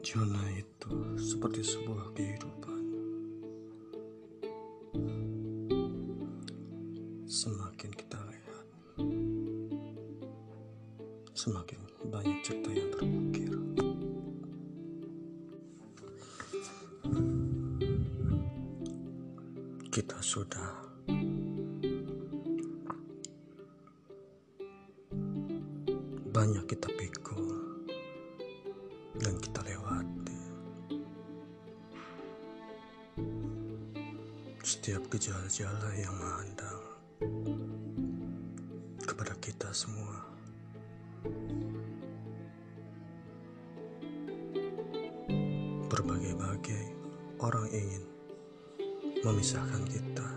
Jona itu seperti sebuah kehidupan. Semakin kita lihat, semakin banyak cerita yang terukir. Kita sudah banyak kita pikul dan kita lewat. Setiap gejala-gejala yang menghadang kepada kita semua. Berbagai-bagai orang ingin memisahkan kita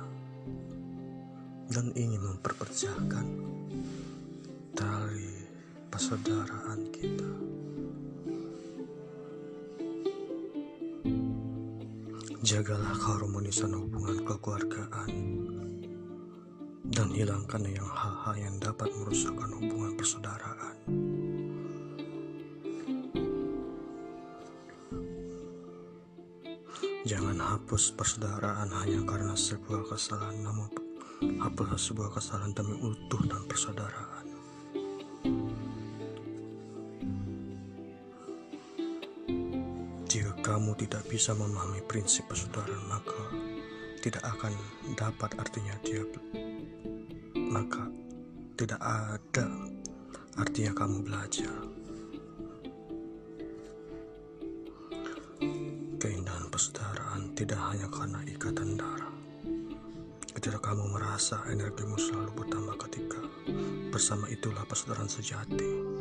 dan ingin memperpecahkan tali persaudaraan kita. Jagalah keharmonisan hubungan kekeluargaan dan hilangkan yang hal-hal yang dapat merusakkan hubungan persaudaraan. Jangan hapus persaudaraan hanya karena sebuah kesalahan, namun hapuslah sebuah kesalahan demi utuh dan persaudaraan. Kamu tidak bisa memahami prinsip persaudaraan, maka tidak akan dapat artinya dia maka tidak ada artinya kamu belajar. Keindahan persaudaraan tidak hanya karena ikatan darah. Ketika kamu merasa energimu selalu bertambah ketika bersama itulah persaudaraan sejati.